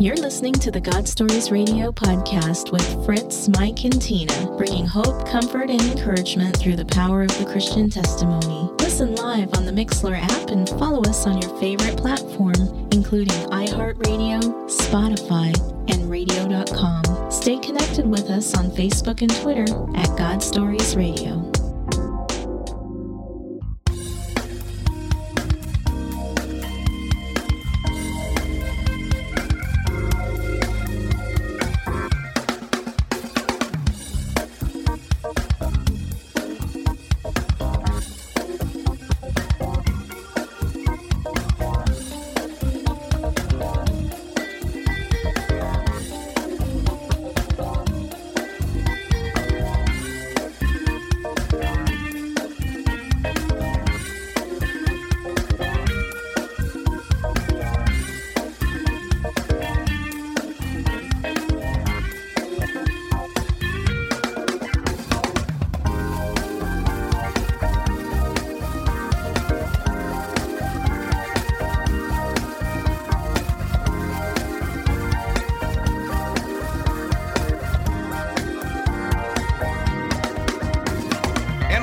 You're listening to the God Stories Radio podcast with Fritz, Mike, and Tina, bringing hope, comfort, and encouragement through the power of the Christian testimony. Listen live on the Mixlr app and follow us on your favorite platform, including iHeartRadio, Spotify, and radio.com. Stay connected with us on Facebook and Twitter at God Stories Radio.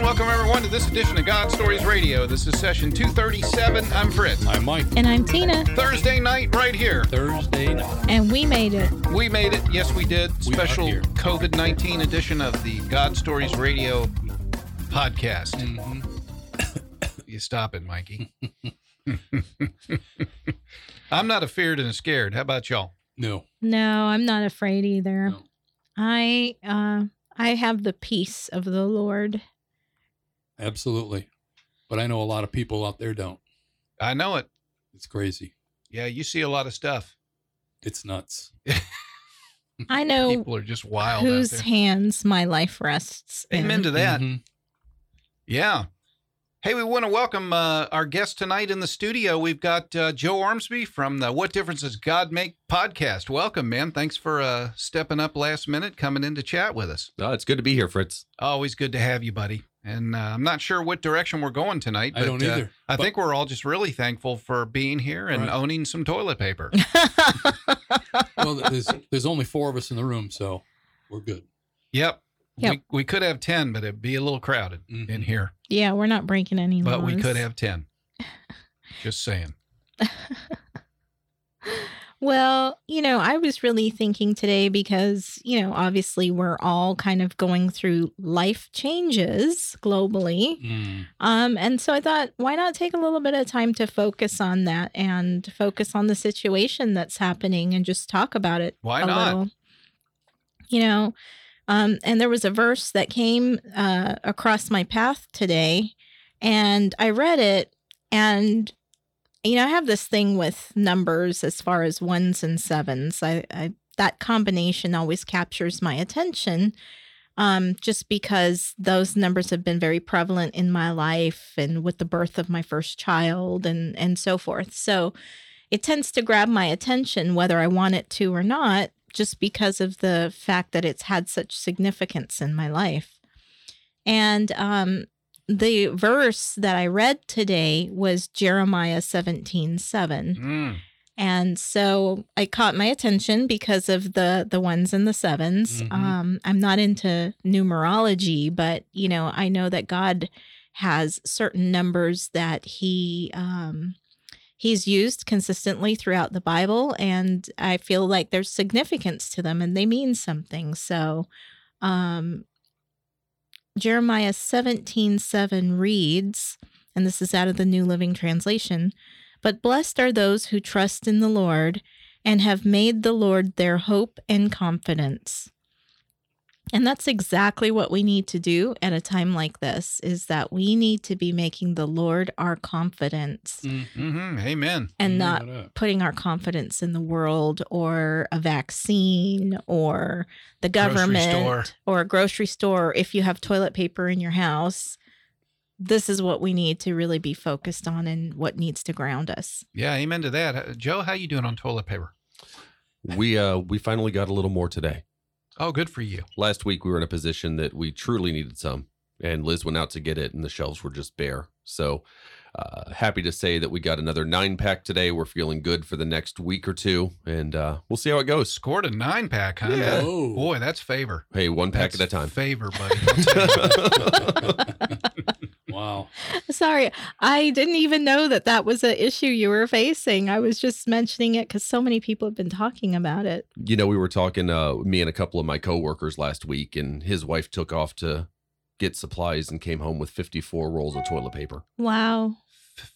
Welcome everyone to this edition of God Stories Radio. This is session 237. I'm Fritz. I'm Mike. And I'm Tina, Thursday night, right here. Thursday night. and we made it. We made it. Yes, we did. We Special. COVID 19 edition of the God Stories Radio podcast. Mm-hmm. You stop it, Mikey. I'm not afeared and scared. How about y'all? No. No, I'm not afraid either. No. I uh I have the peace of the Lord. Absolutely. But I know a lot of people out there don't. I know it. It's crazy. Yeah, you see a lot of stuff. It's nuts. I know People are just wild. out whose there. hands my life rests. in. Amen to that. Mhm. Yeah. Hey, we want to welcome uh, our guest tonight in the studio. We've got uh, Joe Ormsby from the What Difference Does God Make podcast. Welcome, man. Thanks for uh, stepping up last minute, coming in to chat with us. Oh, it's good to be here, Fritz. Always good to have you, buddy. And uh, I'm not sure what direction we're going tonight, I don't uh, either. I But- think we're all just really thankful for being here and Right. owning some toilet paper. Well, there's there's only four of us in the room, so we're good. yep. Yep. We, we could have 10, but it'd be a little crowded in Mhm. here. yeah, we're not breaking any But we could have 10. Just saying. Well, you know, I was really thinking today because, you know, obviously we're all kind of going through life changes globally. Mm. Um, and so I thought, why not take a little bit of time to focus on that and focus on the situation that's happening and just talk about it Why not? little. You know, um, and there was a verse that came uh, across my path today, and I read it, and you know, I have this thing with numbers as far as ones and sevens. I, I that combination always captures my attention um, just because those numbers have been very prevalent in my life and with the birth of my first child and and so forth. So it tends to grab my attention whether I want it to or not, just because of the fact that it's had such significance in my life. And um, the verse that I read today was Jeremiah 17 7. Mm. And so it caught my attention because of the the ones and the 7s Mhm. Um, I'm not into numerology, but you know, I know that God has certain numbers that He um, He's used consistently throughout the Bible, and I feel like there's significance to them, and they mean something. So, um, Jeremiah 17 7 reads, and this is out of the New Living Translation. But blessed are those who trust in the Lord and have made the Lord their hope and confidence. And that's exactly what we need to do at a time like this is that we need to be making the Lord our confidence Mm. hmm Amen. and Look not that. putting our confidence in the world or a vaccine or the government or a grocery store if you have toilet paper in your house. This is what we need to really be focused on and what needs to ground us. Yeah, amen to that. Joe, how you doing on toilet paper? We uh we finally got a little more today. Oh, good for you. Last week we were in a position that we truly needed some, and Liz went out to get it, and the shelves were just bare. So Uh, happy to say that we got another nine pack today. We're feeling good for the next week or two, and uh, we'll see how it goes. Scored a nine pack, huh? Yeah. Oh. Boy, that's favor. Hey, one pack That's at a time. Favor, buddy. I'll tell you. Wow. Sorry, I didn't even know that that was an issue you were facing. I was just mentioning it because so many people have been talking about it. you know, we were talking, uh, me and a couple of my coworkers last week, and his wife took off to get supplies and came home with 54 rolls of toilet paper. Wow.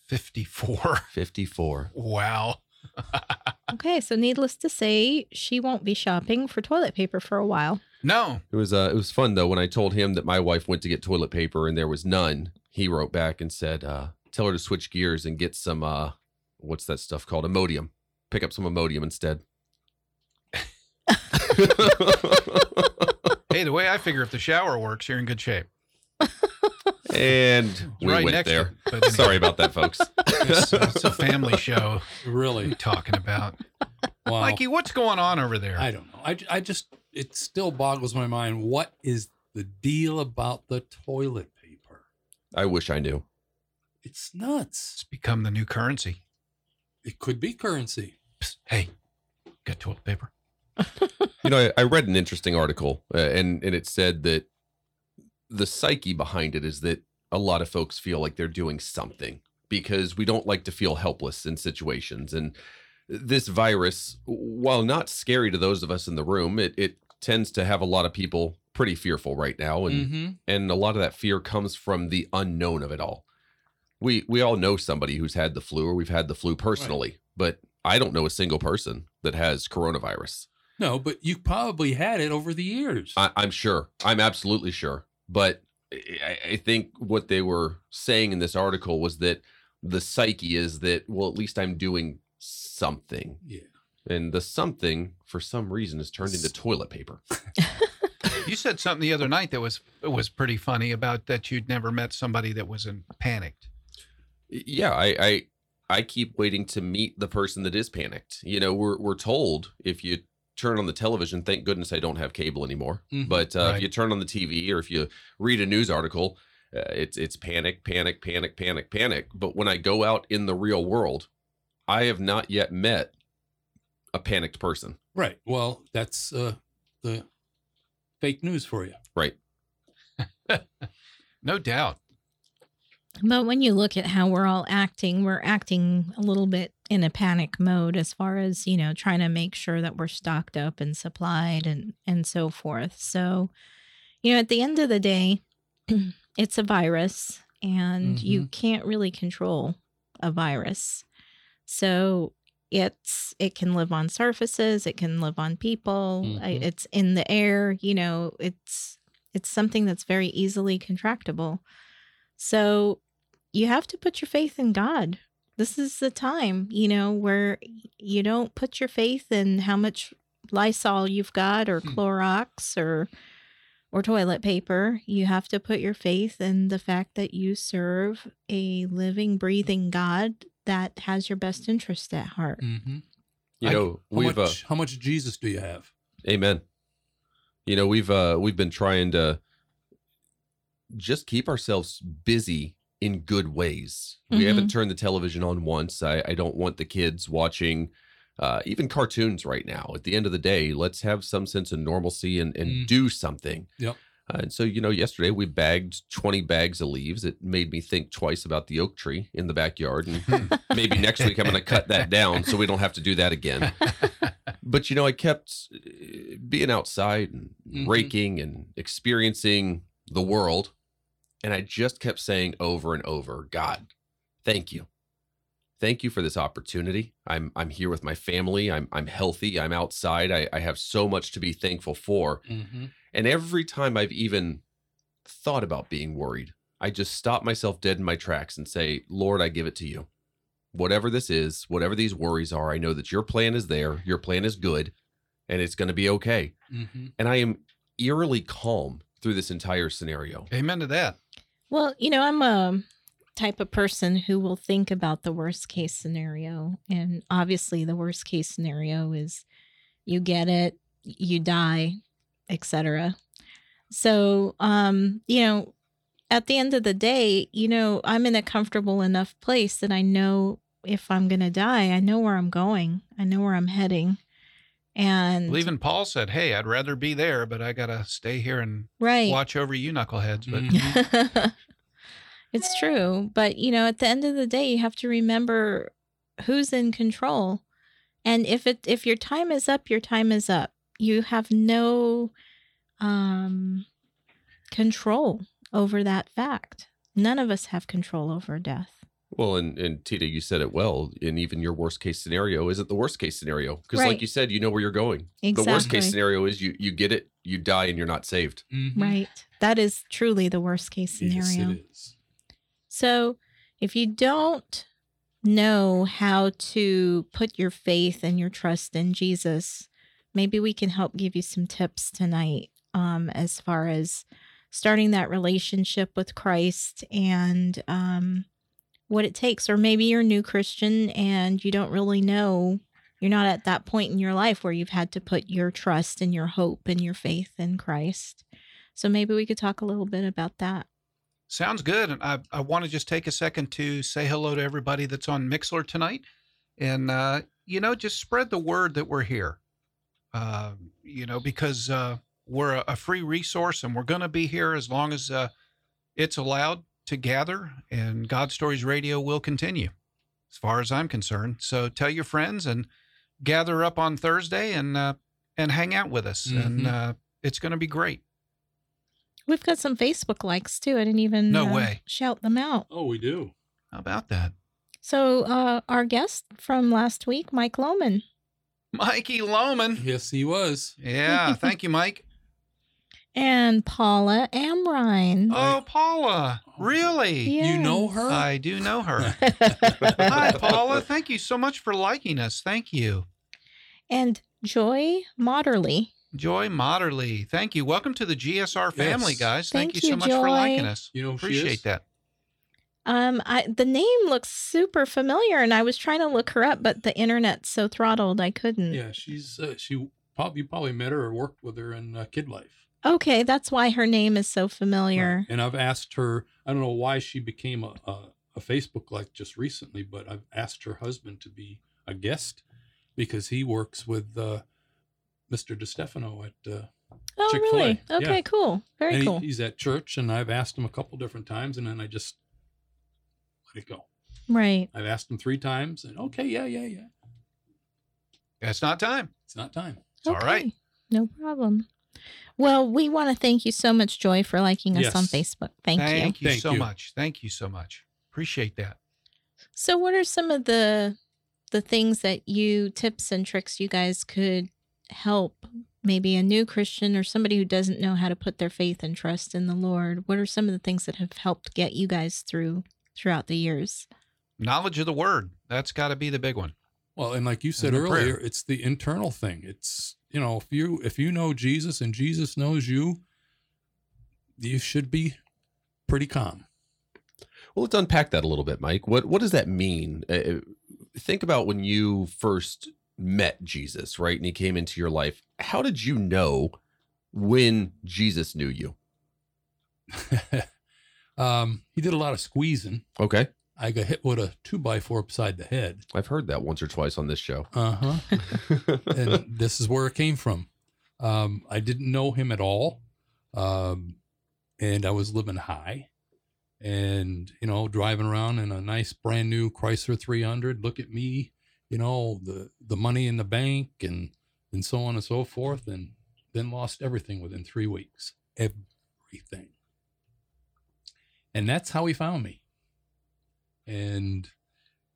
54. 54. Wow. Okay, so needless to say, she won't be shopping for toilet paper for a while. No. It was uh, it was fun though when I told him that my wife went to get toilet paper and there was none. He wrote back and said, uh, "Tell her to switch gears and get some uh, what's that stuff called? Imodium. Pick up some Imodium instead." Hey, the way I figure if the shower works, you're in good shape. and It's we right went next there. to. But anyway, Sorry about that, folks. It's, it's a family show. Really? talking about? Wow. Mikey, what's going on over there? I don't know. I, I just, it still boggles my mind. What is the deal about the toilet paper? I wish I knew. It's nuts. it's become the new currency. It could be currency. Psst, hey, got toilet paper? You know, I, I read an interesting article, uh, and and it said that the psyche behind it is that a lot of folks feel like they're doing something because we don't like to feel helpless in situations, and this virus, while not scary to those of us in the room, it it tends to have a lot of people pretty fearful right now, and Mm-hmm. and a lot of that fear comes from the unknown of it all. We we all know somebody who's had the flu, or we've had the flu personally, but I don't know a single person that has coronavirus. No, but you probably had it over the years. I, I'm sure. I'm absolutely sure. But I, I think what they were saying in this article was that the psyche is that, well, at least I'm doing something. yeah. And the something, for some reason, is turned into toilet paper. You said something the other night that was was pretty funny about that you'd never met somebody that wasn't panicked. Yeah, I, I I keep waiting to meet the person that is panicked. You know, we're we're told if you turn on the television, thank goodness I don't have cable anymore. Mhm. But uh, Right. if you turn on the TV or if you read a news article, uh, it's it's panic, panic, panic, panic, panic. But when I go out in the real world, I have not yet met a panicked person. Right. Well, that's uh, the fake news for you. Right. No doubt. But when you look at how we're all acting, we're acting a little bit in a panic mode as far as, you know, trying to make sure that we're stocked up and supplied and and so forth. So, you know, at the end of the day, it's a virus and you mm-hmm. can't really control a virus. So, it's it can live on surfaces, it can live on people, I, Mhm. it's in the air, you know, it's it's something that's very easily contractable. So you have to put your faith in God. This is the time, you know, where you don't put your faith in how much Lysol you've got or Hmm. Clorox or or toilet paper. You have to put your faith in the fact that you serve a living, breathing God that has your best interest at heart. Mm-hmm. You I- know, How we've uh, much, how much Jesus do you have? Amen. You know, we've uh we've been trying to just keep ourselves busy in good ways. We haven't turned the television on once. I, I don't want the kids watching uh, even cartoons right now. At the end of the day, let's have some sense of normalcy and, and Mm. do something. Yep. Uh, and so, you know, yesterday we bagged 20 bags of leaves. It made me think twice about the oak tree in the backyard. And maybe next week I'm going to cut that down so we don't have to do that again but you know i kept uh, being outside and Mhm. raking and experiencing the world and i just kept saying over and over god thank you thank you for this opportunity i'm i'm here with my family i'm i'm healthy i'm outside i, I have so much to be thankful for Mm-hmm. And every time i've even thought about being worried i just stop myself dead in my tracks and say lord i give it to you whatever this is, whatever these worries are, I know that your plan is there, your plan is good, and it's going to be okay. Mm-hmm. And I am eerily calm through this entire scenario. Amen to that. Well, you know, I'm a type of person who will think about the worst case scenario. And obviously, the worst case scenario is you get it, you die, etc. So, um, you know, at the end of the day, you know, I'm in a comfortable enough place that I know if I'm going to die, I know where I'm going. I know where I'm heading. And Well, even Paul said, "Hey, I'd rather be there, but I gotta stay here and right. watch over you knuckleheads." But Mhm. it's true. But, you know, at the end of the day, you have to remember who's in control. And if it if your time is up, your time is up. You have no um control over that fact. None of us have control over death. Well, and, and Tina, you said it well. And even your worst case scenario isn't the worst case scenario. Because, Right. like you said, you know where you're going. The worst case scenario is you, you get it, you die, and you're not saved. Mhm. Right. That is truly the worst case scenario. Yes, it is. So, if you don't know how to put your faith and your trust in Jesus, maybe we can help give you some tips tonight um, as far as starting that relationship with Christ and um, what it takes. Or maybe you're a new Christian and you don't really know. You're not at that point in your life where you've had to put your trust and your hope and your faith in Christ. So maybe we could talk a little bit about that. Sounds good. And I, I want to just take a second to say hello to everybody that's on Mixlr tonight. And, uh, you know, just spread the word that we're here, uh, you know, because uh, we're a, a free resource and we're going to be here as long as uh, it's allowed to gather. And God Stories Radio will continue as far as I'm concerned. So tell your friends and gather up on Thursday and, uh, and hang out with us. And Mhm. uh, it's going to be great. We've got some Facebook likes too. I didn't even No uh, way. shout them out. Oh, we do. How about that? So, uh, our guest from last week, Mike Lohman, Mikey Loman. Yes, he was. Yeah, thank you, Mike. and Paula Amrine. Oh, Paula, oh, really? Yes. You know her? I do know her. Hi, Paula. Thank you so much for liking us. Thank you. and Joy Moderly. Joy Moderly. Thank you. Welcome to the GSR family, Yes. guys. Thank, Thank you so you, much for liking us. You know who she Appreciate is? that. Um, I the name looks super familiar, and I was trying to look her up, but the internet's so throttled I couldn't. Yeah, she's uh, she probably you probably met her or worked with her in uh, Kid Life. Okay, that's why her name is so familiar. Right. And I've asked her. I don't know why she became a, a a Facebook like just recently, but I've asked her husband to be a guest because he works with uh, Mr. DeStefano at uh, Oh, Chick-fil-A, really? Okay, yeah. cool. Very and he- cool. he's at church, and I've asked him a couple different times, and then I just let it go. right. I've asked him three times, and okay, yeah, yeah, yeah. It's not time. It's not time. It's all right. No problem. Well, we want to thank you so much, Joy, for liking us on Yes. Facebook. Thank, you. Thank you Thank so you. much. Thank you so much. Appreciate that. So, what are some of the the things that you tips and tricks you guys could help maybe a new Christian or somebody who doesn't know how to put their faith and trust in the Lord? What are some of the things that have helped get you guys through throughout the years? Knowledge of the word. That's got to be the big one. Well, and like you said And the prayer. earlier, it's the internal thing. It's you know, if you if you know Jesus and Jesus knows you, you should be pretty calm. Well, let's unpack that a little bit, Mike. What what does that mean? Uh, think about when you first met Jesus, right? And he came into your life. How did you know when Jesus knew you? um, he did a lot of squeezing. Okay. I got hit with a two by four upside the head. I've heard that once or twice on this show. Uh huh. and this is where it came from. Um, I didn't know him at all, um, and I was living high, and you know, driving around in a nice brand new Chrysler 300. Look at me, you know, the the money in the bank, and and so on and so forth, and then lost everything within three weeks, everything. And that's how he found me. And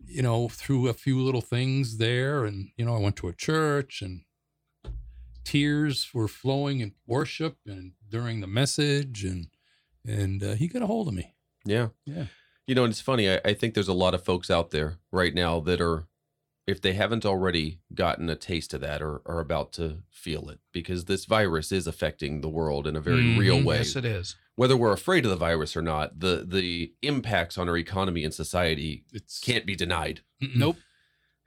you know, through a few little things there. And, you know, I went to a church and tears were flowing in worship and during the message. And, and uh, he got a hold of me. Yeah. Yeah. You know, and it's funny. I, I think there's a lot of folks out there right now that are, if they haven't already gotten a taste of that, or are about to feel it, because this virus is affecting the world in a very Mhm. real way. Yes, it is. Whether we're afraid of the virus or not, the the impacts on our economy and society It's can't be denied. Nope.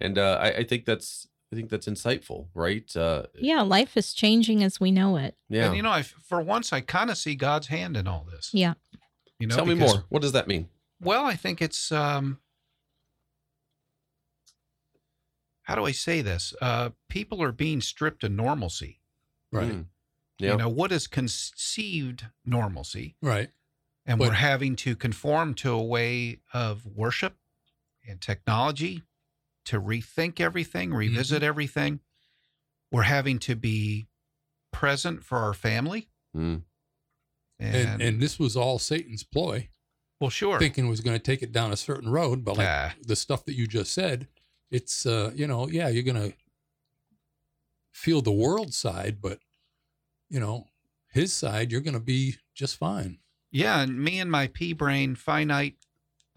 And uh, I, I think that's I think that's insightful, right? Uh, Yeah, life is changing as we know it. yeah. And you know, I, for once, I kind of see God's hand in all this. Yeah. You know, Tell me more. What does that mean? Well, I think it's um how do I say this? Uh people are being stripped of normalcy. Right. Mm. You know, what is conceived normalcy? Right. And But- we're having to conform to a way of worship and technology to rethink everything, revisit everything. We're having to be present for our family. Mm. And, And and this was all Satan's ploy, well, sure. thinking was going to take it down a certain road. But like Ah. the stuff that you just said, it's uh, you know, yeah, you're gonna feel the world side, but you know, his side, you're gonna be just fine. Yeah, and me and my pea brain finite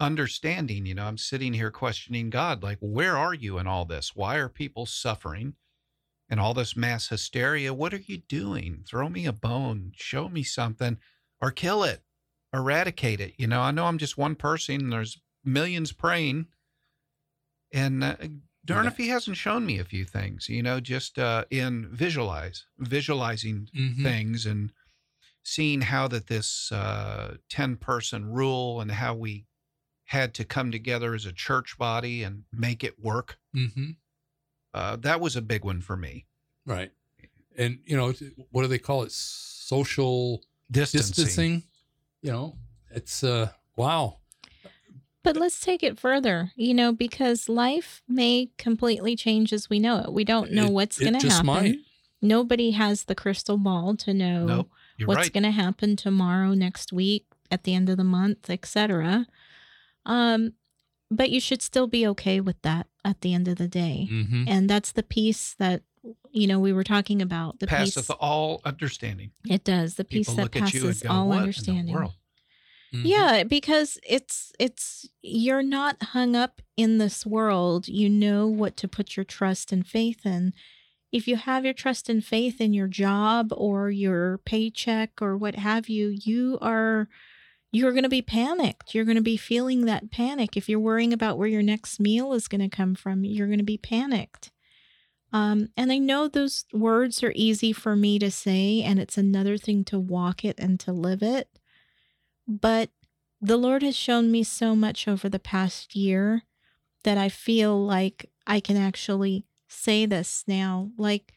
understanding, you know, I'm sitting here questioning God, like, where are you in all this? Why are people suffering and all this mass hysteria? What are you doing? Throw me a bone, show me something, or kill it, eradicate it. You know, I know I'm just one person, there's millions praying. And uh, darn Yeah. if he hasn't shown me a few things, you know, just uh, in visualize, visualizing Mhm. things and seeing how that this uh, 10 person rule and how we had to come together as a church body and make it work Mm-hmm. uh, that was a big one for me Right. And you know, what do they call it? Social distancing, distancing. You know, it's uh, wow. But let's take it further, you know, because life may completely change as we know it. We don't know It- what's going to just happen. might. Nobody has the crystal ball to know what's right going to happen tomorrow, next week, at the end of the month, etc. Um, but you should still be okay with that at the end of the day, Mm-hmm. and that's the piece that you know we were talking about. The passeth peace all understanding it does. The piece people that look at you and passes all what understanding. Mm-hmm. Yeah, because it's it's you're not hung up in this world. You know what to put your trust and faith in. If you have your trust and faith in your job or your paycheck or what have you, you are you're going to be panicked. You're going to be feeling that panic. If you're worrying about where your next meal is going to come from, you're going to be panicked. Um, and I know those words are easy for me to say, and it's another thing to walk it and to live it. But the Lord has shown me so much over the past year that I feel like I can actually say this now. Like,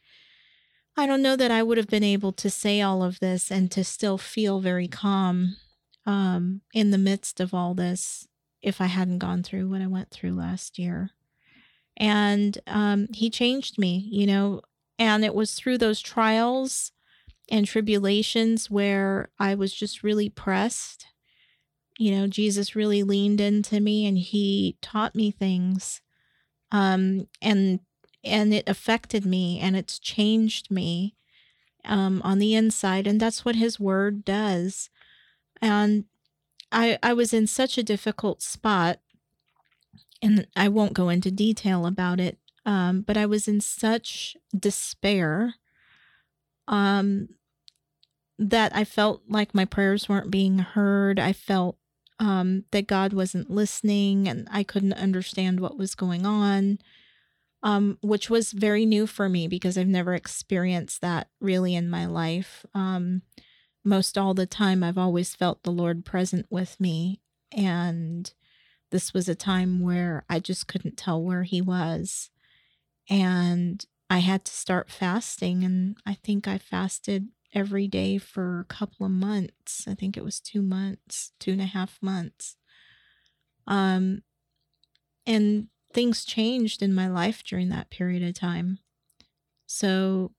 I don't know that I would have been able to say all of this and to still feel very calm um, in the midst of all this if I hadn't gone through what I went through last year. And um, He changed me, you know, and it was through those trials and tribulations where I was just really pressed. You know, Jesus really leaned into me and he taught me things. Um and and it affected me and it's changed me um on the inside and that's what his word does. And I I was in such a difficult spot and I won't go into detail about it. Um, but I was in such despair um that I felt like my prayers weren't being heard. I felt um that God wasn't listening and I couldn't understand what was going on. Um which was very new for me because I've never experienced that really in my life. Um most all the time I've always felt the Lord present with me and this was a time where I just couldn't tell where he was and I had to start fasting, and I think I fasted every day for a couple of months. I think it was two months, two and a half months. Um, and things changed in my life during that period of time. So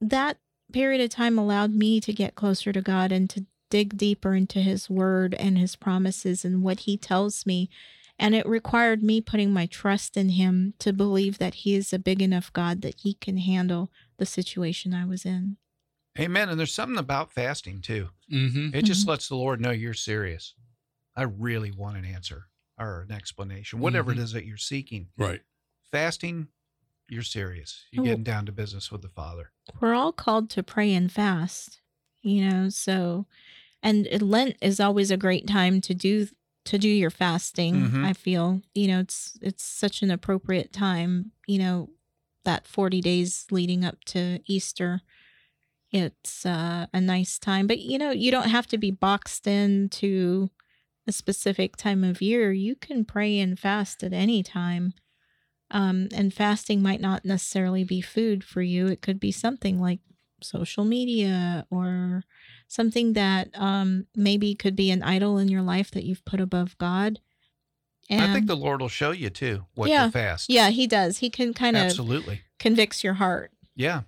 that period of time allowed me to get closer to God and to dig deeper into His Word and His promises and what He tells me and it required me putting my trust in him to believe that he is a big enough God that he can handle the situation I was in. amen and there's something about fasting too Mm-hmm. it just lets the lord know you're serious i really want an answer or an explanation whatever Mhm. it is that you're seeking Right. fasting you're serious you're Oh. getting down to business with the father We're all called to pray and fast, you know, so and Lent is always a great time to do to do your fasting. Mhm. I feel, you know, it's it's such an appropriate time, you know, that 40 days leading up to Easter. it's uh, a nice time. But you know, you don't have to be boxed into a specific time of year. You can pray and fast at any time. Um, and fasting might not necessarily be food for you. It could be something like social media or something that um, maybe could be an idol in your life that you've put above God. And I think the Lord will show you too what Yeah. to fast. yeah, He does. He can kind of absolutely. convicts your heart. Yeah,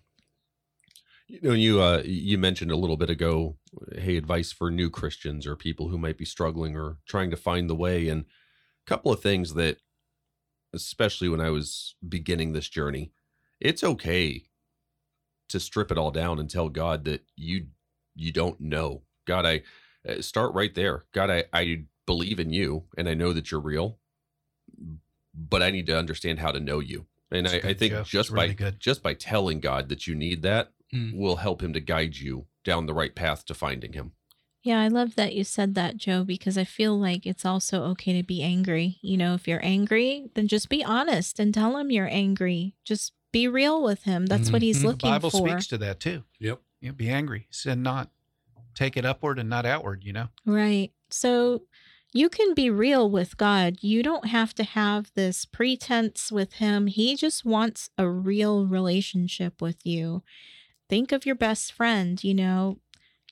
You know, you uh, you mentioned a little bit ago, hey, advice for new Christians or people who might be struggling or trying to find the way, and a couple of things that, especially when I was beginning this journey, it's okay to strip it all down and tell God that you you don't know. God, I uh, start right there. God, I I believe in you and I know that you're real, but I need to understand how to know you. And I, good, I think Joe. just That's really by good. just by telling God that you need that Mm. will help him to guide you down the right path to finding him. Yeah, I love that you said that, Joe, because I feel like it's also okay to be angry. You know, if you're angry, then just be honest and tell him you're angry. Just be real with him. That's what he's Mhm. the Bible for. speaks to that too. Yep. You know, be angry, sin not, take it upward and not outward. You know. Right. So you can be real with God. You don't have to have this pretense with Him. He just wants a real relationship with you. Think of your best friend. You know,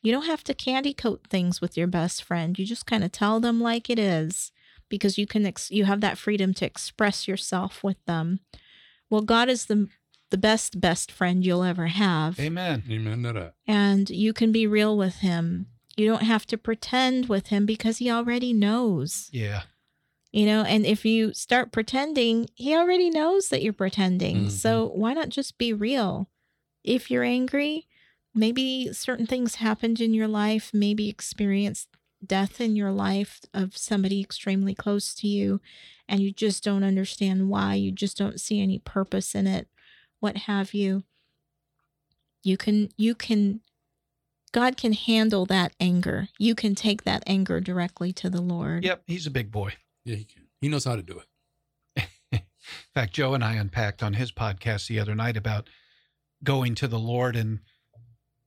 you don't have to candy coat things with your best friend. You just kind of tell them like it is because you can ex- you have that freedom to express yourself with them. Well, God is the the best best friend you'll ever have Amen. Amen to that. and you can be real with him. You don't have to pretend with him because he already knows. Yeah. You know, and if you start pretending, he already knows that you're pretending. Mhm. So why not just be real? If you're angry, maybe certain things happened in your life, maybe experienced death in your life of somebody extremely close to you, and you just don't understand why, you just don't see any purpose in it, what have you. You can, you can, God can handle that anger. You can take that anger directly to the Lord. Yep. He's a big boy. Yeah, he can. He knows how to do it. In fact, Joe and I unpacked on his podcast the other night about going to the Lord, and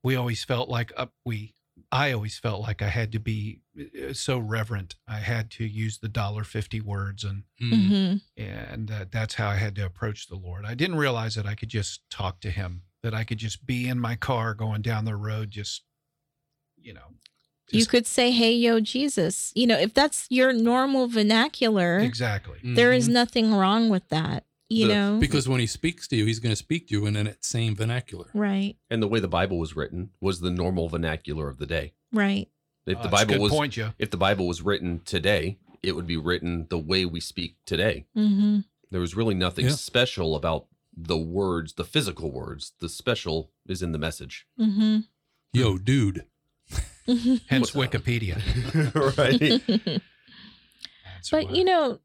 we always felt like uh, we, I always felt like I had to be uh, so reverent. I had to use the dollar fifty words, and Mm. hmm and uh, that's how I had to approach the Lord. I didn't realize that I could just talk to Him, that I could just be in my car going down the road, just you know, you could say, Hey, yo, Jesus. You know, if that's your normal vernacular, exactly. there is Mhm. nothing wrong with that. You The- know? because when he speaks to you, he's going to speak to you in that same vernacular. right, And the way the Bible was written was the normal vernacular of the day. right. If Oh, the Bible was point, Joe. if the Bible was written today, it would be written the way we speak today. Mm-hmm. There was really nothing Yeah. special about the words, the physical words. The special is in the message. Mm-hmm. Yo, dude. Hence Wikipedia. right. But why. you know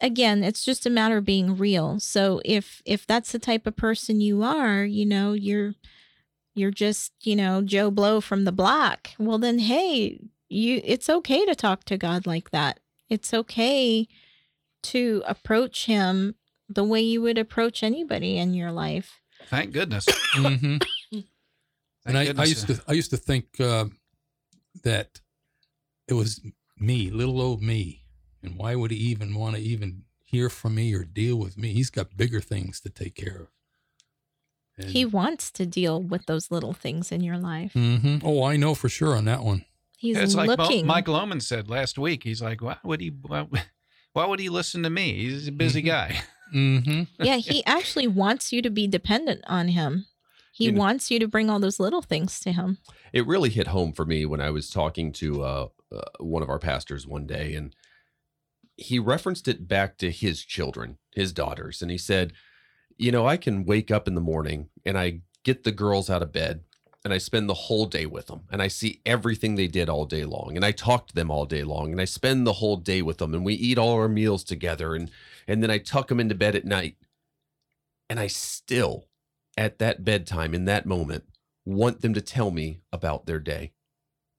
again it's just a matter of being real. So if if that's the type of person you are you know you're you're just you know joe blow from the block well then hey you it's okay to talk to god like that. It's okay to approach him the way you would approach anybody in your life. Thank goodness. hmm Thank and I, I used to I used to think uh, that it was me, little old me, and why would he even want to even hear from me or deal with me? He's got bigger things to take care of. And, he wants to deal with those little things in your life Mhm. Oh, I know for sure on that one. he's it's like looking Mike Loman said last week. He's like, why would he? Why, why would he listen to me? He's a busy Mhm. guy. hmm yeah, he actually wants you to be dependent on him. He You know- wants you to bring all those little things to him. It really hit home for me when I was talking to uh, uh, one of our pastors one day, and he referenced it back to his children, his daughters, and he said, "You know, I can wake up in the morning and I get the girls out of bed." And I spend the whole day with them, and I see everything they did all day long, and I talk to them all day long, and I spend the whole day with them, and we eat all our meals together, and and then I tuck them into bed at night, and I still, at that bedtime in that moment, want them to tell me about their day.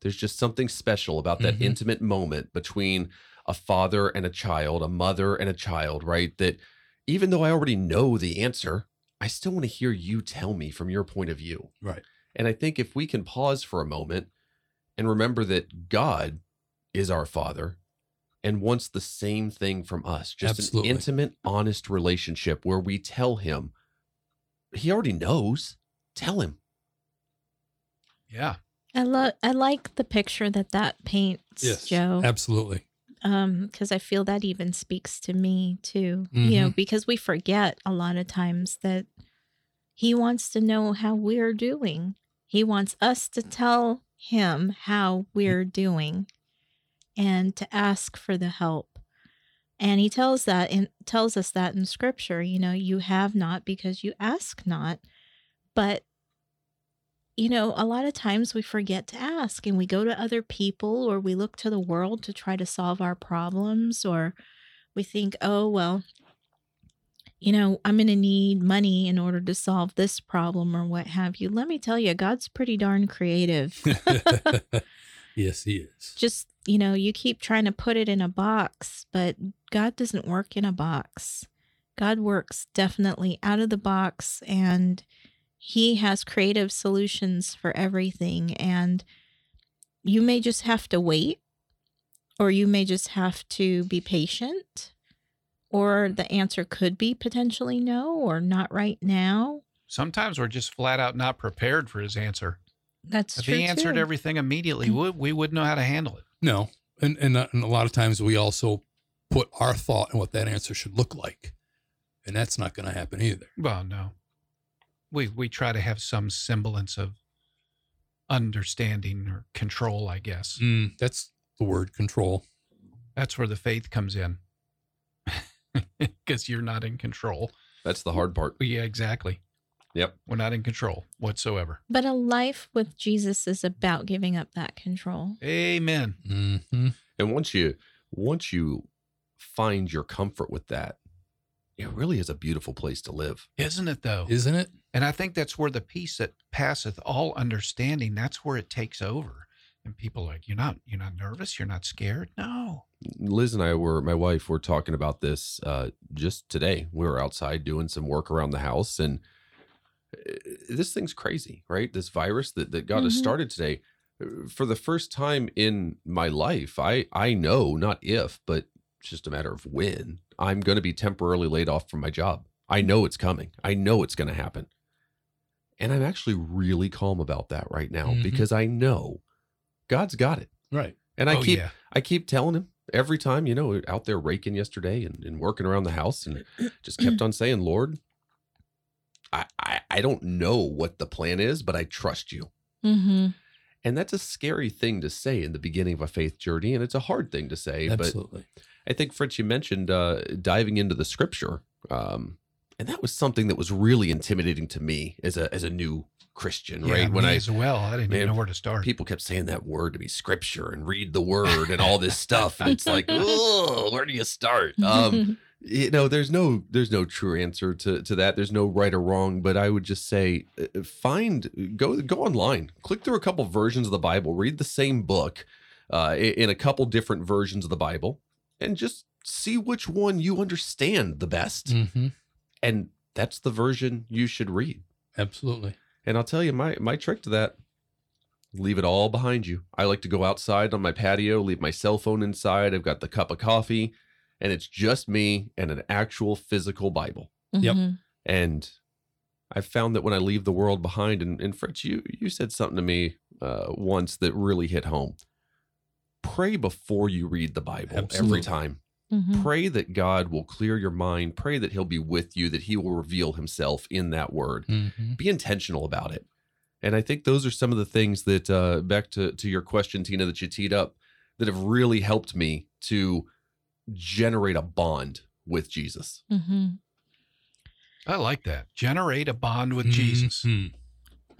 There's just something special about that Mhm. intimate moment between a father and a child, a mother and a child, right? That even though I already know the answer, I still want to hear you tell me from your point of view. Right. And I think if we can pause for a moment and remember that God is our Father and wants the same thing from us, just Absolutely. an intimate, honest relationship where we tell Him, He already knows. Tell Him. Yeah. I love. I like the picture that that paints, Yes, Joe. absolutely. Um because i feel that even speaks to me too you know because we forget a lot of times that he wants to know how we're doing. He wants us to tell him how we're doing and to ask for the help. And he tells that and tells us that in scripture you know you have not because you ask not but you know, a lot of times we forget to ask and we go to other people or we look to the world to try to solve our problems or we think, oh, well, you know, I'm going to need money in order to solve this problem or what have you. Let me tell you, God's pretty darn creative. yes, he is. Just, you know, you keep trying to put it in a box, but God doesn't work in a box. God works definitely out of the box and he has creative solutions for everything and you may just have to wait or you may just have to be patient or the answer could be potentially no or not right now Sometimes we're just flat out not prepared for his answer. that's If true he answered too. everything immediately, we, we wouldn't know how to handle it. No, and, and uh, and a lot of times we also put our thought in what that answer should look like, and that's not going to happen either. Well, no. We we try to have some semblance of understanding or control, I guess. Mm, that's the word control. That's where the faith comes in. Because you're not in control. That's the hard part. Yeah, exactly. Yep. We're not in control whatsoever. but a life with jesus is about giving up that control Amen. hmm And once you once you find your comfort with that, it really is a beautiful place to live. Isn't it though? Isn't it? And I think that's where the peace that passeth all understanding, that's where it takes over. And people are like, You're not you're not nervous, you're not scared. No. Liz and I were my wife were talking about this uh just today. We were outside doing some work around the house and uh, this thing's crazy, right? This virus that, that got us Mhm. started today. uh, For the first time in my life, I I know not if, but it's just a matter of when I'm going to be temporarily laid off from my job. I know it's coming. I know it's going to happen. And I'm actually really calm about that right now Mhm. because I know God's got it. Right. And I oh, keep yeah. I keep telling him every time, you know, out there raking yesterday and, and working around the house and just kept on saying, Lord, I, I, I don't know what the plan is, but I trust you. mm-hmm. And that's a scary thing to say in the beginning of a faith journey. And it's a hard thing to say. Absolutely. But I think, Fritz, you mentioned uh, diving into the scripture. Um, and that was something that was really intimidating to me as a, as a new Christian, Yeah, right? When I as well. I didn't Man, even know where to start. people kept saying that word to be scripture and read the word and all this stuff. And it's like, oh, where do you start? Um, you know, there's no there's no true answer to to that. There's no right or wrong. But I would just say, uh, find go go online, click through a couple versions of the Bible, read the same book uh, in a couple different versions of the Bible, and just see which one you understand the best. hmm And that's the version you should read. Absolutely. And I'll tell you my my trick to that. Leave it all behind you. I like to go outside on my patio, leave my cell phone inside. I've got the cup of coffee, and it's just me and an actual physical Bible. Yep. Mhm. And I've found that when I leave the world behind, and, and Fritz, you you said something to me uh, once that really hit home. Pray before you read the Bible Absolutely. every time. Mhm. Pray that God will clear your mind. Pray that He'll be with you, that He will reveal Himself in that word hmm be intentional about it. And I think those are some of the things that, uh, back to, to your question, Tina, that you teed up, that have really helped me to generate a bond with Jesus. Mhm. I like that. Generate a bond with Jesus.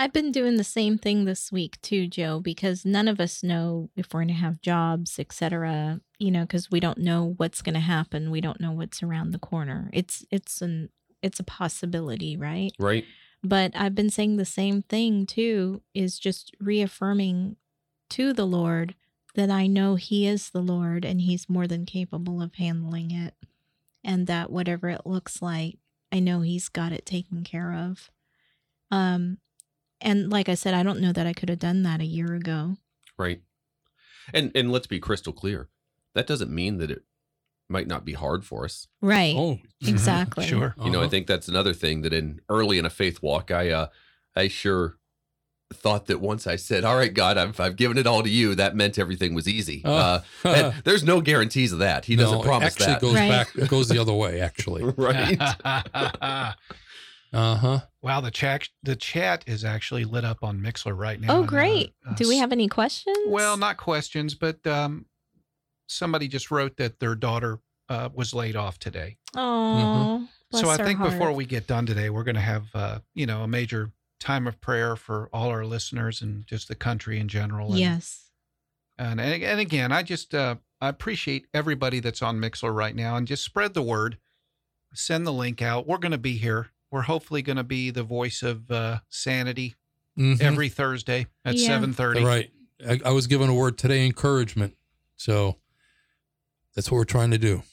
I've been doing the same thing this week too, Joe, because none of us know if we're going to have jobs, etc. You know, because we don't know what's going to happen. We don't know what's around the corner. It's it's an it's a possibility, right? Right? But I've been saying the same thing too. Is just reaffirming to the Lord that I know He is the Lord and He's more than capable of handling it, and that whatever it looks like, I know He's got it taken care of. Um, and like I said, I don't know that I could have done that a year ago. Right. And and let's be crystal clear. That doesn't mean that it might not be hard for us. Right. Oh, Exactly. Sure. You know, I Uh-huh. think that's another thing that in early in a faith walk, I uh I sure thought that once I said, "All right, God, I've I've given it all to you," that meant everything was easy. Uh, and there's no guarantees of that. He doesn't No, promise actually that. goes Right. back goes the other way actually right. Uh-huh wow, the chat the chat is actually lit up on Mixlr right now. Oh, And, uh, great. uh, Do we have any questions? Well, not questions, but um, somebody just wrote that their daughter uh, was laid off today. Oh, so I think before we get done today, we're going to have uh, you know a major time of prayer for all our listeners and just the country in general. And, Yes. and and and again, I just uh, I appreciate everybody that's on Mixlr right now, and just spread the word. Send the link out. We're going to be here. We're hopefully going to be the voice of uh, sanity Mhm. every Thursday at Yeah. seven thirty. right I, I was given a word today encouragement so that's what we're trying to do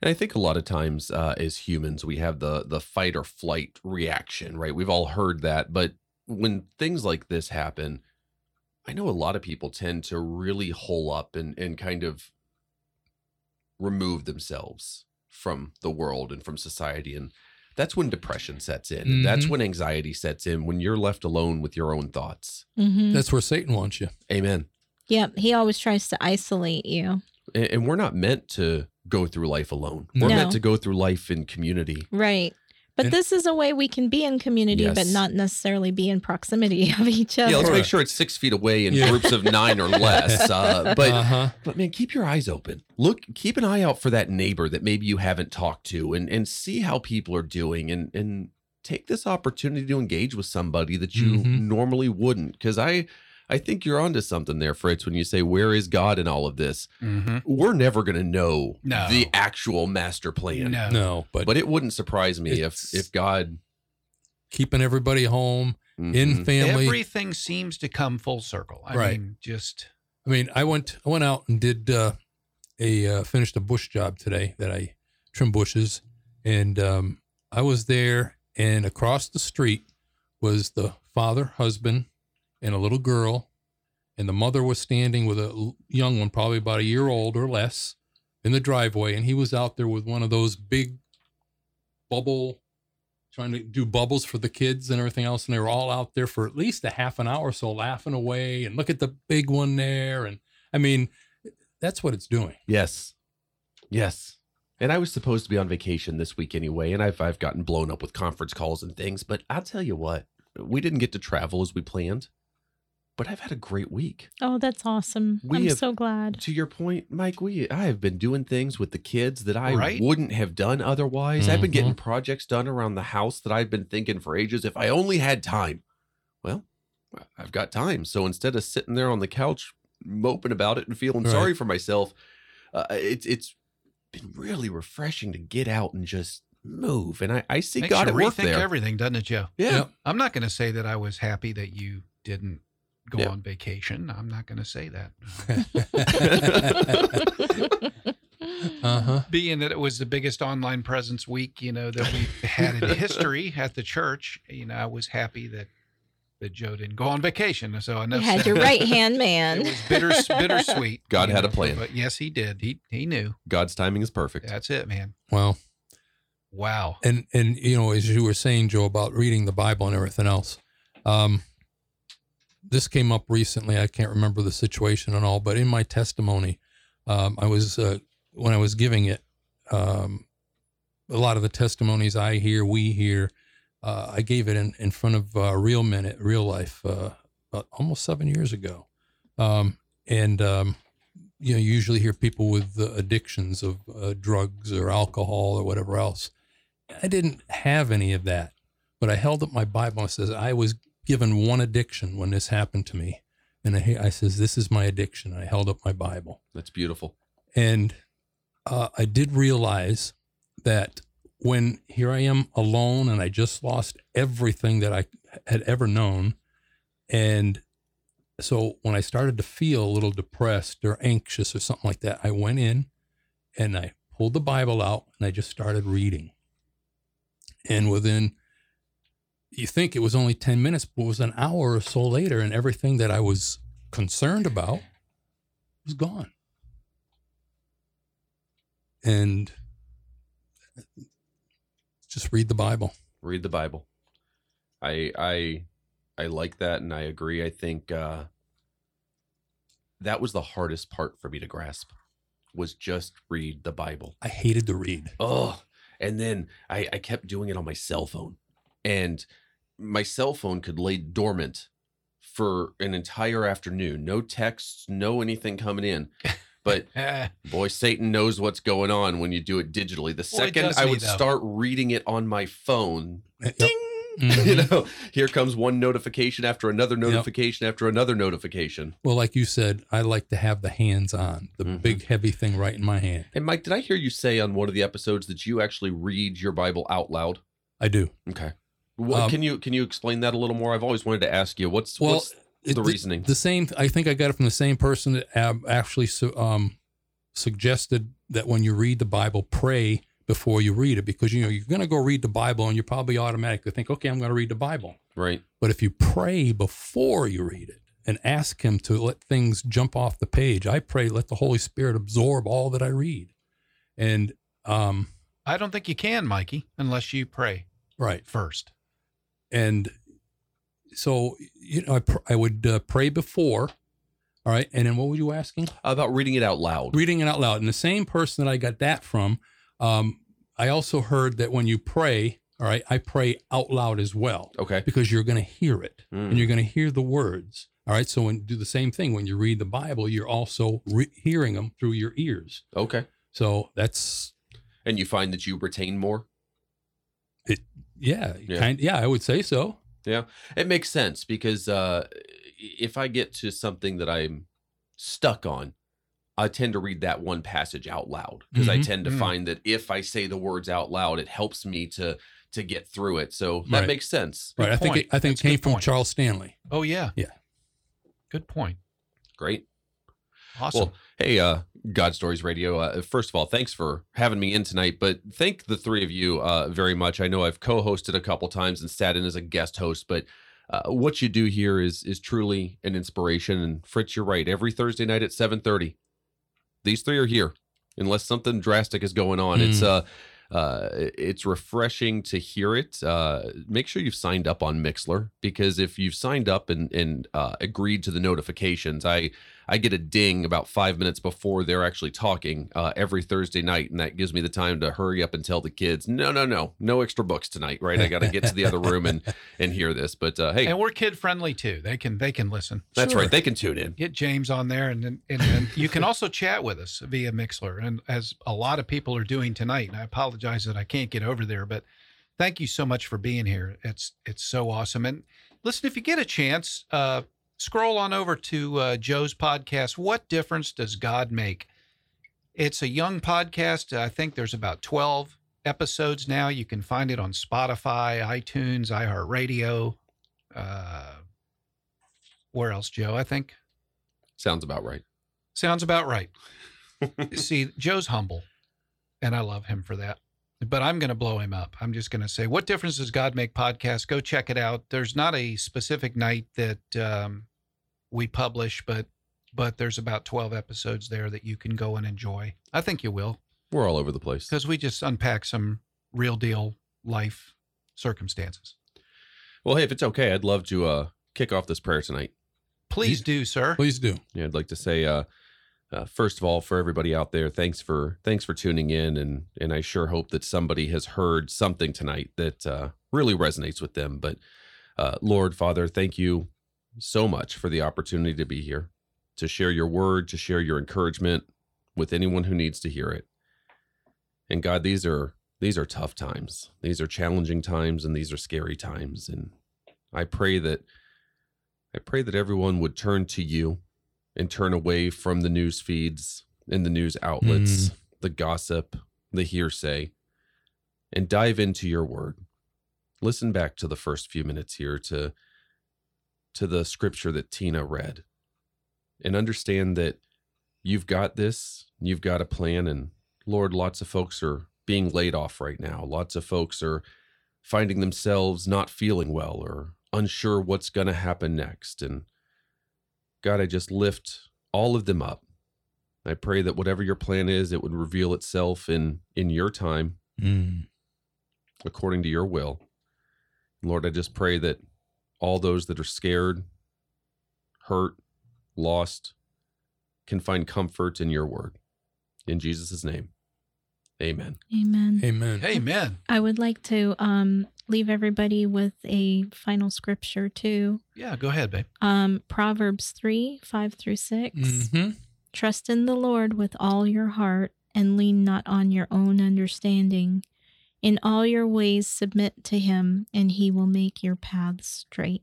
And I think a lot of times uh, as humans, we have the the fight or flight reaction, right? We've all heard that, but when things like this happen, I know a lot of people tend to really hole up and and kind of remove themselves from the world and from society, and that's when depression sets in. And That's when anxiety sets in. When you're left alone with your own thoughts. hmm that's where satan wants you Amen. Yep. He always tries to isolate you. And, and we're not meant to go through life alone. We're No. meant to go through life in community. Right. But And- this is a way we can be in community, but not necessarily be in proximity of each other. Yeah, let's make sure it's six feet away in Yeah. groups of nine or less. Uh, but uh-huh but man, keep your eyes open. Look, keep an eye out for that neighbor that maybe you haven't talked to, and and see how people are doing, and and take this opportunity to engage with somebody that you Mhm. normally wouldn't. Because I I think you're onto something there, Fritz, when you say where is God in all of this. Mm-hmm. We're never going to know No. the actual master plan. No. no but, But it wouldn't surprise me if if God keeping everybody home in Mhm. family Everything seems to come full circle. I Right. mean, just I mean, I went I went out and did uh, a uh, finished a bush job today that I trim bushes, and um, I was there, and across the street was the father, husband, and a little girl, and the mother was standing with a young one, probably about a year old or less, in the driveway, and he was out there with one of those big bubble. Trying to do bubbles for the kids and everything else, and they were all out there for at least a half an hour or so, laughing away. And look at the big one there, and I mean, that's what it's doing. Yes. Yes. And I was supposed to be on vacation this week anyway, and I've I've gotten blown up with conference calls and things, but I'll tell you what, we didn't get to travel as we planned. But I've had a great week. Oh, that's awesome. We I'm have- so glad. To your point, Mike, we I have been doing things with the kids that I Right. wouldn't have done otherwise. I've been Mhm. getting projects done around the house that I've been thinking for ages if I only had time. Well, I've got time. So instead of sitting there on the couch moping about it and feeling Right. sorry for myself, uh, it's it's been really refreshing to get out and just move. And I, I see makes God you at work rethink there. everything, doesn't it, Joe? yeah. Yep. I'm not going to say that I was happy that you didn't go Yeah. on vacation. I'm not going to say that. uh huh. Being that it was the biggest online presence week, you know, that we've had in history at the church, you know, I was happy that that Joe didn't go on vacation. So I know You had your right hand It man. was bitter, bittersweet. God you had a plan. But yes, he did. He he knew. God's timing is perfect. That's it, man. Well, Wow. and and you know, as you were saying, Joe, about reading the Bible and everything else, um, this came up recently. I can't remember the situation and all, but in my testimony, um, I was uh, when I was giving it, um, a lot of the testimonies I hear, we hear, uh, I gave it in, in front of uh, Real Minute, Real Life, uh, about almost seven years ago, um, and um, you know, you usually hear people with uh, addictions of uh, drugs or alcohol or whatever else. I didn't have any of that, but I held up my Bible and says I was given one addiction when this happened to me, and I, I says this is my addiction. I held up my Bible, That's beautiful. and uh, I did realize that when here I am alone and I just lost everything that I had ever known, and so when I started to feel a little depressed or anxious or something like that, I went in and I pulled the Bible out and I just started reading. And within, you think it was only 10 minutes, but it was an hour or so later, and everything that I was concerned about was gone. And just read the Bible. read the bible i i i like that and i agree i think uh that was the hardest part for me to grasp was just read the bible I hated to read. oh and then i i kept doing it on my cell phone and my cell phone could lay dormant for an entire afternoon no texts no anything coming in but boy satan knows what's going on when you do it digitally the Boy, second i would though. start reading it on my phone Yep. ding Mhm. you know here comes one notification after another notification after another notification Well, like you said, I like to have the hands on, the Mhm. big heavy thing right in my hand. and mike did i hear you say on one of the episodes that you actually read your bible out loud I do. okay what, Um, can you can you explain that a little more i've always wanted to ask you what's Well, what's It- the reasoning The same. I think I got it from the same person that ab- actually su- um, suggested that when you read the Bible, pray before you read it because you know you're going to go read the Bible and you probably automatically think, okay, I'm going to read the Bible. right But if you pray before you read it and ask Him to let things jump off the page, I pray let the Holy Spirit absorb all that I read. And um, I don't think you can, Mikey, unless you pray right, first. And so you know I, pr- I would uh, pray before. All right, and then what were you asking? about reading it out loud reading it out loud. And the same person that I got that from, um, I also heard that when you pray, all right, I pray out loud as well okay because you're going to hear it Mm. and you're going to hear the words. All right. So when do the same thing when you read the Bible, you're also re- hearing them through your ears. okay So that's and you find that you retain more yeah, Yeah. kind yeah, I would say so. Yeah, it makes sense because uh if i get to something that i'm stuck on i tend to read that one passage out loud because i Mhm. tend to Mm. find that if i say the words out loud it helps me to to get through it so that Right. makes sense right. I think it, I think That's it came from point. Charles Stanley. Oh yeah. Yeah. Good point. great Awesome. Well, hey, uh, God Stories Radio. Uh, first of all, thanks for having me in tonight. But thank the three of you uh, very much. I know I've co-hosted a couple times and sat in as a guest host, but uh, what you do here is is truly an inspiration. And Fritz, you're right. Every Thursday night at seven thirty, these three are here, unless something drastic is going on. It's Mm. uh. Uh, it's refreshing to hear it. Uh, make sure you've signed up on Mixlr because if you've signed up and and uh, agreed to the notifications, I I get a ding about five minutes before they're actually talking uh, every Thursday night, and that gives me the time to hurry up and tell the kids, no, no, no, no extra books tonight, right? I got to get to the other room and and hear this. But uh, hey, and we're kid friendly too. They can they can listen. that's Sure. right, they can tune in. Get James on there, and then and, and you can also chat with us via Mixlr, and as a lot of people are doing tonight. And I apologize that I can't get over there, but thank you so much for being here. It's it's so awesome. And listen, if you get a chance, uh, scroll on over to uh, Joe's podcast. What difference does God make? It's a young podcast. I think there's about twelve episodes now. You can find it on Spotify, iTunes, iHeartRadio. Uh, where else, Joe? I think Sounds about right. sounds about right. See, Joe's humble, and I love him for that. But I'm going to blow him up. I'm just going to say, what difference does God make? Podcast. Go check it out. There's not a specific night that um, we publish, but but there's about 12 episodes there that you can go and enjoy. I think you will We're all over the place. because we just unpack some real deal life circumstances. Well, hey, if it's okay, I'd love to uh, kick off this prayer tonight. Please do, sir. Please do. Yeah, I'd like to say, uh, uh, first of all, for everybody out there, thanks for thanks for tuning in, and and I sure hope that somebody has heard something tonight that uh, really resonates with them. But uh, Lord, Father, thank you so much for the opportunity to be here, to share your word, to share your encouragement with anyone who needs to hear it. And God, these are these are tough times. These are challenging times, and these are scary times. And I pray that I pray that everyone would turn to you and turn away from the news feeds and the news outlets, mm. the gossip, the hearsay, and dive into your word. Listen back to the first few minutes here to to the scripture that Tina read and understand that you've got this, you've got a plan and Lord, lots of folks are being laid off right now. Lots of folks are finding themselves not feeling well or unsure what's going to happen next. And God, I just lift all of them up. I pray that whatever your plan is, it would reveal itself in in your time, Mm. according to your will. Lord, I just pray that all those that are scared, hurt, lost, can find comfort in your word. In Jesus' name, amen. Amen. Amen. Amen. I would like to um, leave everybody with a final scripture too. Yeah, go ahead, babe. Um, Proverbs 3 5 through 6. Mm-hmm. Trust in the Lord with all your heart and lean not on your own understanding. In all your ways, submit to him, and he will make your paths straight.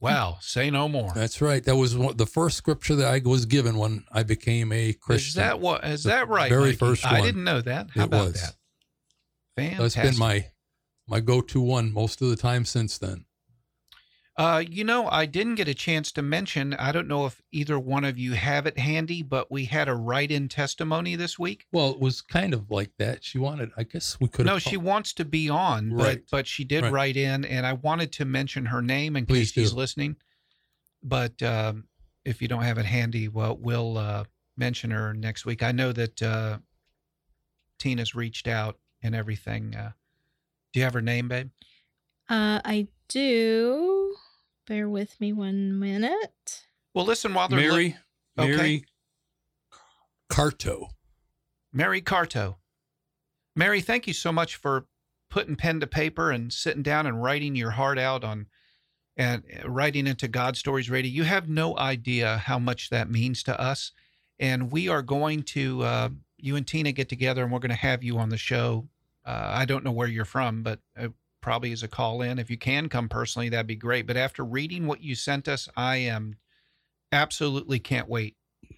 Wow. Say no more. That's right. That was one, the first scripture that I was given when I became a Christian. Is that what? Is The that right? very Mikey? first I didn't know that. How It about was. that? That's Fantastic. been my my go-to one most of the time since then. Uh, you know, I didn't get a chance to mention. I don't know if either one of you have it handy, but we had a write-in testimony this week. Well, it was kind of like that. She wanted. I guess we could. No, she wants to be on, Right. but but she did Right. write in, and I wanted to mention her name in Please case she's listening. But um, if you don't have it handy, well, we'll uh, mention her next week. I know that uh, Tina's reached out and everything. Uh, do you have her name, babe? Uh, I do. Bear with me one minute. Well, listen while they're look- Mary Okay. Mary Carto. Mary Carto. Mary, thank you so much for putting pen to paper and sitting down and writing your heart out on and uh, writing into God Stories Radio. You have no idea how much that means to us. And we are going to, uh, you and Tina get together and we're going to have you on the show. Uh, I don't know where you're from, but uh, probably as a call in. If you can come personally, that'd be great. But after reading what you sent us, I am absolutely can't wait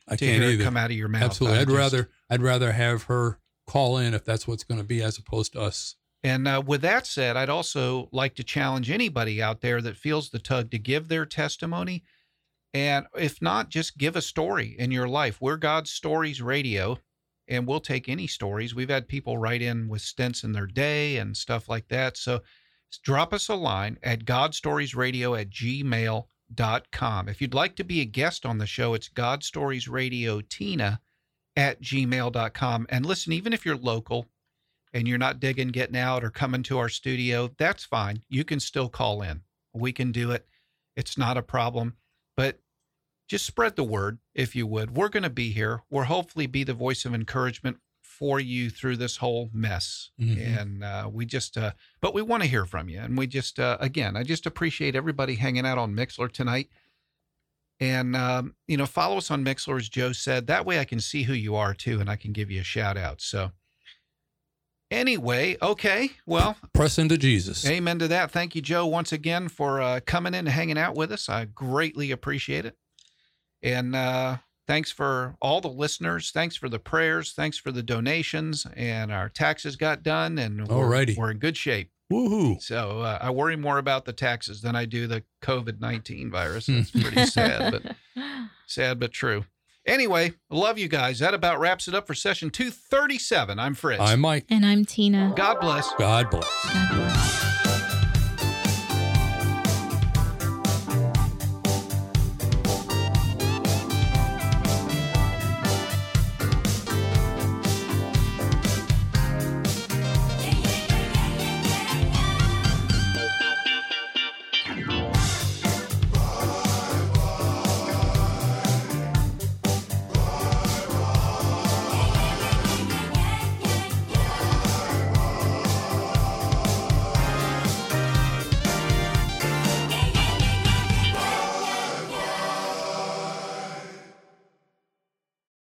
I to can't hear it either. come out of your mouth. Absolutely. I'd just- rather I'd rather have her call in if that's what's going to be as opposed to us. And uh, with that said, I'd also like to challenge anybody out there that feels the tug to give their testimony. And if not, just give a story in your life. We're God's Stories Radio, and we'll take any stories. We've had people write in with stints in their day and stuff like that. So drop us a line at godstoriesradio at gmail.com. If you'd like to be a guest on the show, it's godstoriesradiotina at gmail.com. And listen, even if you're local, and you're not digging getting out or coming to our studio, that's fine. You can still call in. We can do it. It's not a problem. But just spread the word, if you would. We're going to be here. We'll hopefully be the voice of encouragement for you through this whole mess. Mhm. And uh, we just, uh, but we want to hear from you. And we just, uh, again, I just appreciate everybody hanging out on Mixlr tonight. And, um, you know, follow us on Mixlr, as Joe said. That way I can see who you are too, and I can give you a shout out. So, Anyway, okay. Well, Press into Jesus. amen to that. Thank you, Joe, once again for uh, coming in and hanging out with us. I greatly appreciate it. And uh, thanks for all the listeners. Thanks for the prayers. Thanks for the donations. And our taxes got done, and we're, Alrighty. we're in good shape. Woohoo. So uh, I worry more about the taxes than I do the COVID nineteen virus. It's pretty sad, but sad but true. Anyway, love you guys. That about wraps it up for session two thirty seven. I'm Fritz. I'm Mike. and I'm Tina. God bless. God bless. God bless.